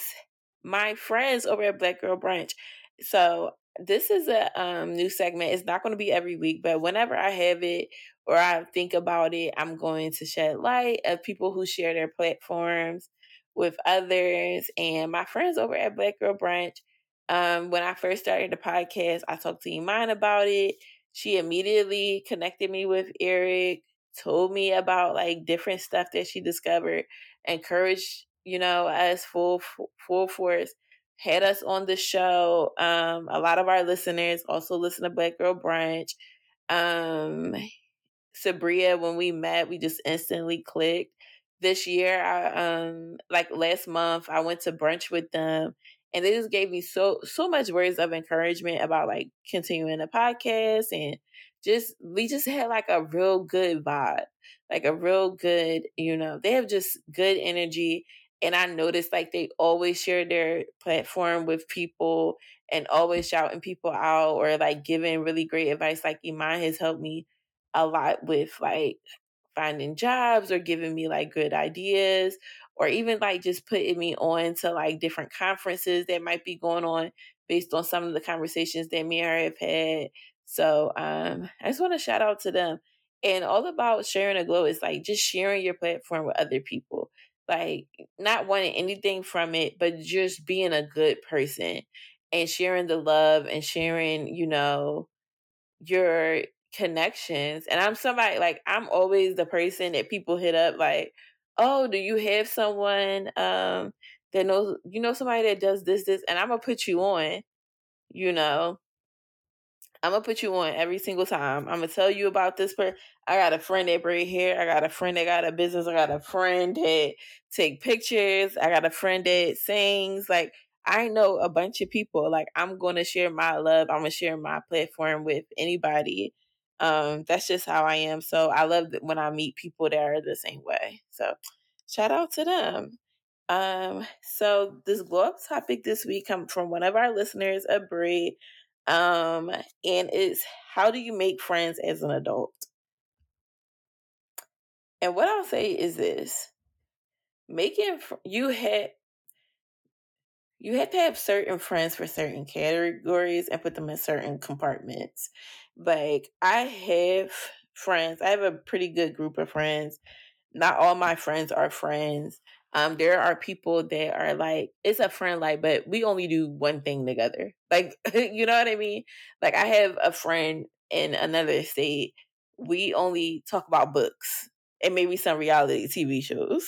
my friends over at Black Girl Brunch. So this is a um, new segment. It's not going to be every week, but whenever I have it or I think about it, I'm going to shed light of people who share their platforms with others. And my friends over at Black Girl Brunch Um, when I first started the podcast, I talked to Iman about it. She immediately connected me with Eric, told me about like different stuff that she discovered, encouraged, you know, us full full force, had us on the show. Um, a lot of our listeners also listen to Black Girl Brunch. Um, Sabria, when we met, we just instantly clicked. This year, I um like last month, I went to brunch with them and they just gave me so so much words of encouragement about like continuing the podcast and just we just had like a real good vibe like a real good you know they have just good energy and i noticed like they always share their platform with people and always shouting people out or like giving really great advice like iman has helped me a lot with like finding jobs or giving me like good ideas or even like just putting me on to like different conferences that might be going on based on some of the conversations that me and have had. So um I just want to shout out to them. And all about sharing a glow is like just sharing your platform with other people. Like not wanting anything from it, but just being a good person and sharing the love and sharing, you know, your connections. And I'm somebody like I'm always the person that people hit up like, "Oh, do you have someone um that knows you know somebody that does this this and I'm going to put you on." You know, I'm gonna put you on every single time. I'm gonna tell you about this person. I got a friend that braid hair. I got a friend that got a business. I got a friend that take pictures. I got a friend that sings. Like I know a bunch of people. Like I'm gonna share my love. I'm gonna share my platform with anybody um, that's just how I am. So I love that when I meet people that are the same way. So shout out to them. Um, so this glow up topic this week come from one of our listeners, Abri. Um, and it's how do you make friends as an adult? And what I'll say is this making you had you have to have certain friends for certain categories and put them in certain compartments. Like I have friends. I have a pretty good group of friends. Not all my friends are friends. Um, there are people that are like, it's a friend, like, but we only do one thing together. Like, [LAUGHS] you know what I mean? Like, I have a friend in another state. We only talk about books and maybe some reality TV shows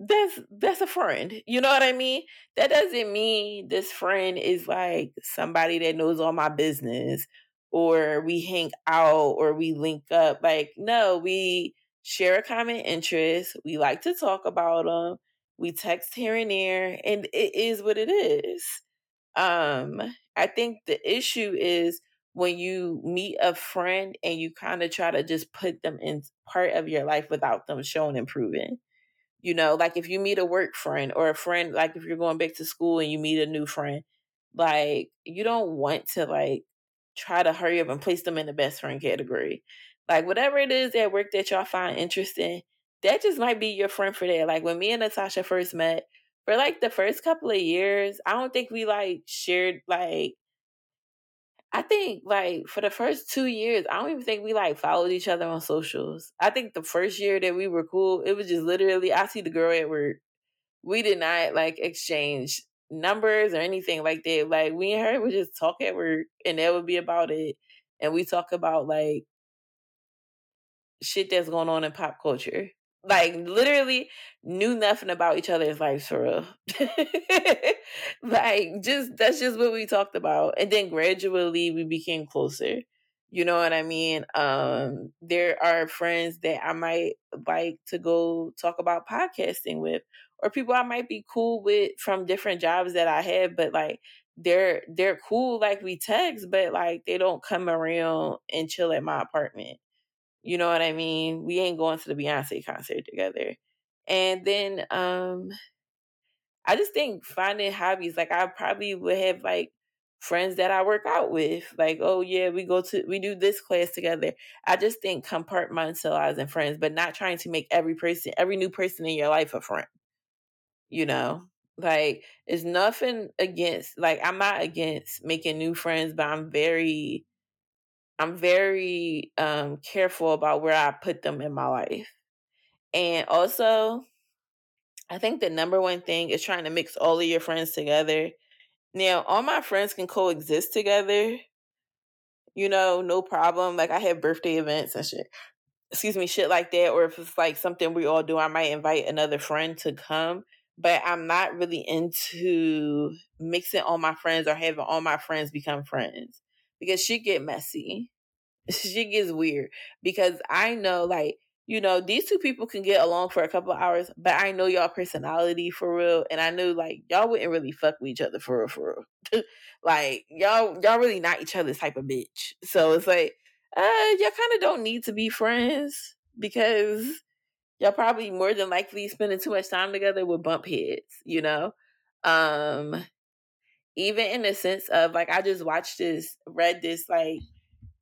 that's that's a friend. You know what I mean? That doesn't mean this friend is like somebody that knows all my business or we hang out or we link up. Like no, we share a common interest. We like to talk about them. We text here and there and it is what it is. Um I think the issue is when you meet a friend and you kind of try to just put them in part of your life without them showing and proving you know, like if you meet a work friend or a friend, like if you're going back to school and you meet a new friend, like you don't want to like try to hurry up and place them in the best friend category. Like whatever it is at work that y'all find interesting, that just might be your friend for that. Like when me and Natasha first met, for like the first couple of years, I don't think we like shared like I think like for the first two years, I don't even think we like followed each other on socials. I think the first year that we were cool, it was just literally I see the girl at work. We did not like exchange numbers or anything like that. Like we and her would just talk at work and that would be about it. And we talk about like shit that's going on in pop culture like literally knew nothing about each other's lives for real. [LAUGHS] like just that's just what we talked about. And then gradually we became closer. You know what I mean? Um there are friends that I might like to go talk about podcasting with or people I might be cool with from different jobs that I have but like they're they're cool like we text but like they don't come around and chill at my apartment you know what I mean? We ain't going to the Beyonce concert together. And then um I just think finding hobbies, like I probably would have like friends that I work out with. Like, oh yeah, we go to we do this class together. I just think compartmentalizing friends, but not trying to make every person, every new person in your life a friend. You know? Like it's nothing against like I'm not against making new friends, but I'm very I'm very um, careful about where I put them in my life. And also, I think the number one thing is trying to mix all of your friends together. Now, all my friends can coexist together. You know, no problem. Like I have birthday events and shit. Excuse me, shit like that. Or if it's like something we all do, I might invite another friend to come. But I'm not really into mixing all my friends or having all my friends become friends because shit get messy. [LAUGHS] she gets weird because I know like you know, these two people can get along for a couple hours, but I know y'all personality for real, and I knew like y'all wouldn't really fuck with each other for real, for real. [LAUGHS] like y'all, y'all really not each other's type of bitch. So it's like, uh, y'all kind of don't need to be friends because y'all probably more than likely spending too much time together with bump heads, you know. Um, even in the sense of like, I just watched this, read this like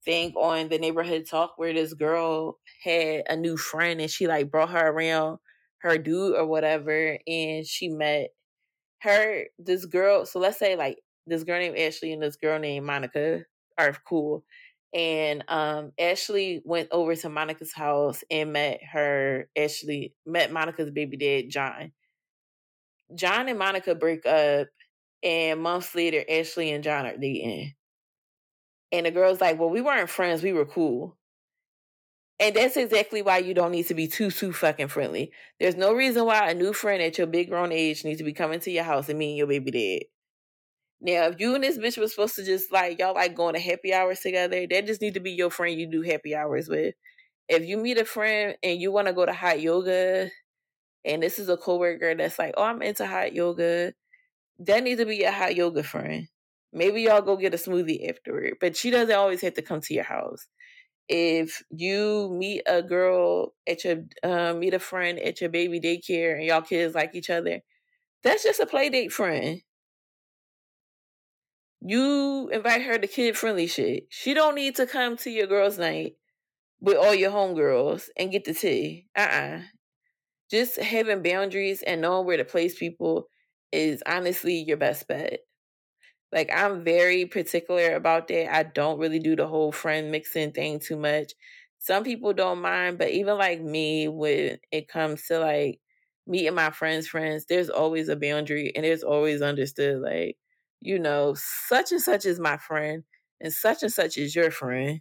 thing on the neighborhood talk where this girl had a new friend and she like brought her around her dude or whatever and she met her this girl so let's say like this girl named Ashley and this girl named Monica are cool and um Ashley went over to Monica's house and met her Ashley met Monica's baby dad John John and Monica break up and months later Ashley and John are dating and the girl's like, well, we weren't friends. We were cool. And that's exactly why you don't need to be too, too fucking friendly. There's no reason why a new friend at your big grown age needs to be coming to your house and meeting your baby dad. Now, if you and this bitch was supposed to just like, y'all like going to happy hours together, that just need to be your friend you do happy hours with. If you meet a friend and you want to go to hot yoga, and this is a coworker that's like, oh, I'm into hot yoga, that needs to be your hot yoga friend. Maybe y'all go get a smoothie afterward, but she doesn't always have to come to your house. If you meet a girl at your uh, meet a friend at your baby daycare and y'all kids like each other, that's just a play date friend. You invite her to kid friendly shit. She don't need to come to your girls' night with all your homegirls and get the tea. Uh uh-uh. uh Just having boundaries and knowing where to place people is honestly your best bet. Like I'm very particular about that. I don't really do the whole friend mixing thing too much. Some people don't mind, but even like me, when it comes to like meeting my friends' friends, there's always a boundary and there's always understood like, you know, such and such is my friend and such and such is your friend.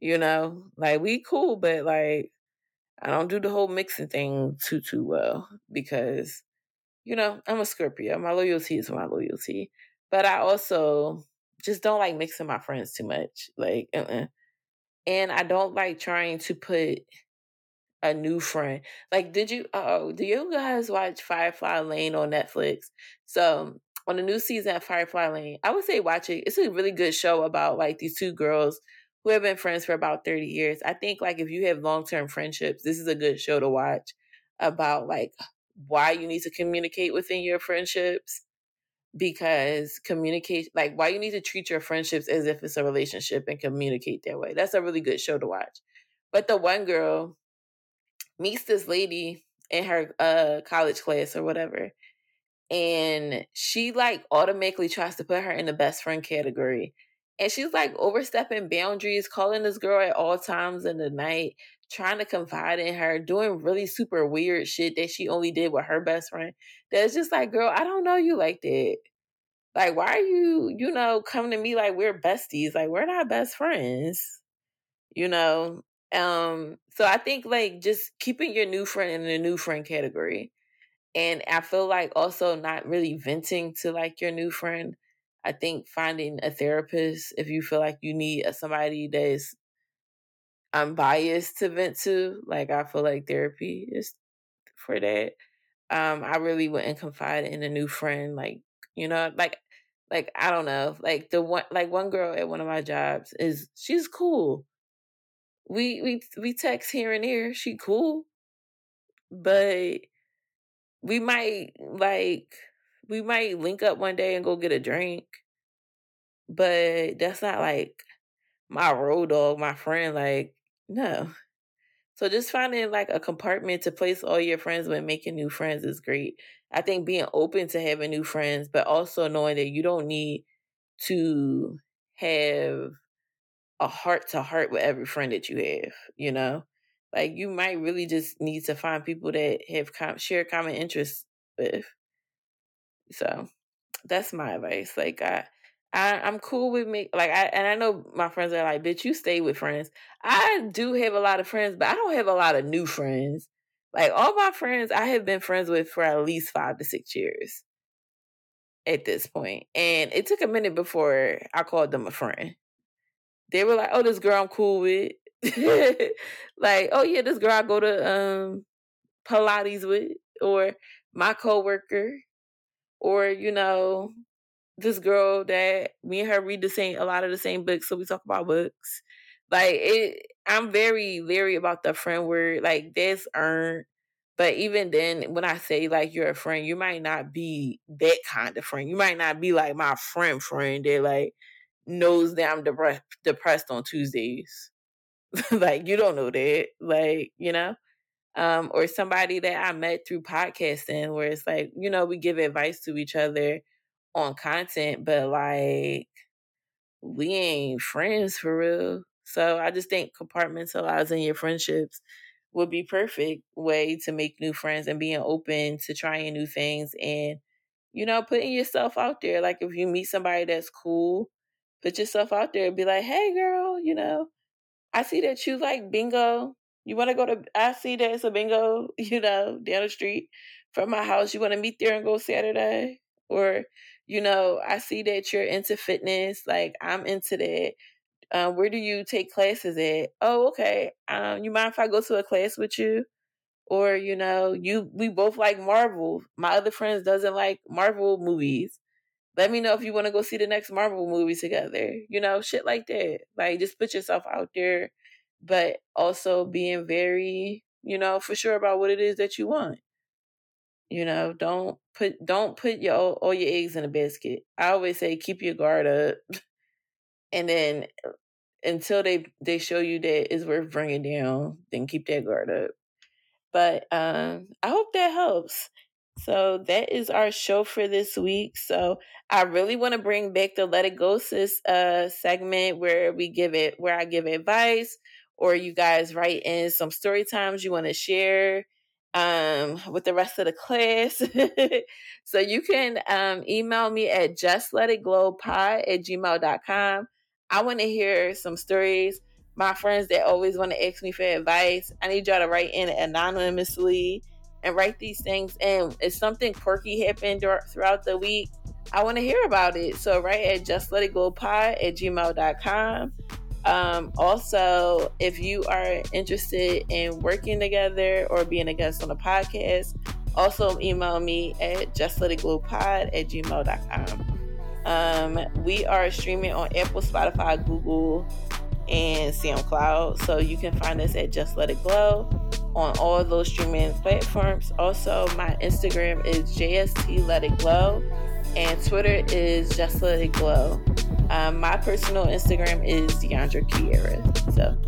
You know, like we cool, but like I don't do the whole mixing thing too too well because you know, I'm a Scorpio. My loyalty is my loyalty. But I also just don't like mixing my friends too much. Like, uh-uh. and I don't like trying to put a new friend. Like, did you? Oh, do you guys watch Firefly Lane on Netflix? So on the new season of Firefly Lane, I would say watch it. It's a really good show about like these two girls who have been friends for about 30 years. I think like if you have long term friendships, this is a good show to watch about like why you need to communicate within your friendships because communicate like why you need to treat your friendships as if it's a relationship and communicate that way. That's a really good show to watch. But the one girl meets this lady in her uh college class or whatever and she like automatically tries to put her in the best friend category and she's like overstepping boundaries calling this girl at all times in the night trying to confide in her doing really super weird shit that she only did with her best friend that's just like girl i don't know you like that like, why are you, you know, coming to me like we're besties? Like, we're not best friends, you know? Um, so I think like just keeping your new friend in the new friend category. And I feel like also not really venting to like your new friend. I think finding a therapist if you feel like you need somebody that is unbiased to vent to. Like I feel like therapy is for that. Um, I really wouldn't confide in a new friend, like, you know, like like I don't know, like the one like one girl at one of my jobs is she's cool. We we we text here and there. She cool, but we might like we might link up one day and go get a drink. But that's not like my road dog, my friend. Like no. So just finding like a compartment to place all your friends when making new friends is great. I think being open to having new friends, but also knowing that you don't need to have a heart to heart with every friend that you have, you know? Like you might really just need to find people that have com- common interests with. So, that's my advice. Like I I, I'm cool with me. Like I and I know my friends are like, bitch, you stay with friends. I do have a lot of friends, but I don't have a lot of new friends. Like all my friends, I have been friends with for at least five to six years at this point. And it took a minute before I called them a friend. They were like, oh, this girl I'm cool with. [LAUGHS] like, oh yeah, this girl I go to um Pilates with, or my coworker, or you know, this girl that me and her read the same a lot of the same books, so we talk about books. Like it I'm very leery about the friend word. Like that's earned. But even then, when I say like you're a friend, you might not be that kind of friend. You might not be like my friend friend that like knows that I'm depressed depressed on Tuesdays. [LAUGHS] like you don't know that. Like, you know? Um, or somebody that I met through podcasting where it's like, you know, we give advice to each other on content, but like we ain't friends for real. So I just think compartmentalizing your friendships would be perfect way to make new friends and being open to trying new things and you know putting yourself out there. Like if you meet somebody that's cool, put yourself out there and be like, "Hey, girl, you know, I see that you like bingo. You want to go to? I see that it's a bingo, [LAUGHS] you know, down the street from my house. You want to meet there and go Saturday, or you know, I see that you're into fitness. Like I'm into that. Um, where do you take classes at? Oh, okay. Um, you mind if I go to a class with you? Or, you know, you we both like Marvel. My other friends doesn't like Marvel movies. Let me know if you want to go see the next Marvel movie together. You know, shit like that. Like just put yourself out there, but also being very, you know, for sure about what it is that you want. You know, don't put don't put your all your eggs in a basket. I always say keep your guard up. [LAUGHS] and then uh, until they they show you that it's worth bringing down, then keep that guard up. But um, I hope that helps. So that is our show for this week. So I really want to bring back the Let It Go Sis uh, segment where we give it where I give advice or you guys write in some story times you want to share um, with the rest of the class. [LAUGHS] so you can um, email me at justletitglowpod at gmail.com. I want to hear some stories. My friends that always want to ask me for advice, I need y'all to write in anonymously and write these things in. If something quirky happened throughout the week, I want to hear about it. So write at justletitglowpod at gmail.com. Um, also, if you are interested in working together or being a guest on a podcast, also email me at justletitglowpod at gmail.com. Um, we are streaming on Apple, Spotify, Google, and SoundCloud. So you can find us at Just Let It Glow on all those streaming platforms. Also, my Instagram is JST Let It Glow, and Twitter is Just Let It Glow. Um, my personal Instagram is Deandra Ciara. So,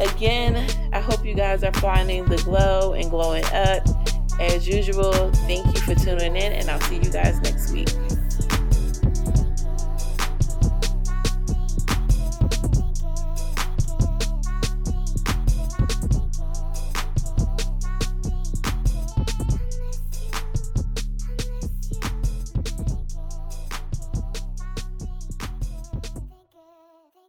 again, I hope you guys are finding the glow and glowing up. As usual, thank you for tuning in, and I'll see you guys next week.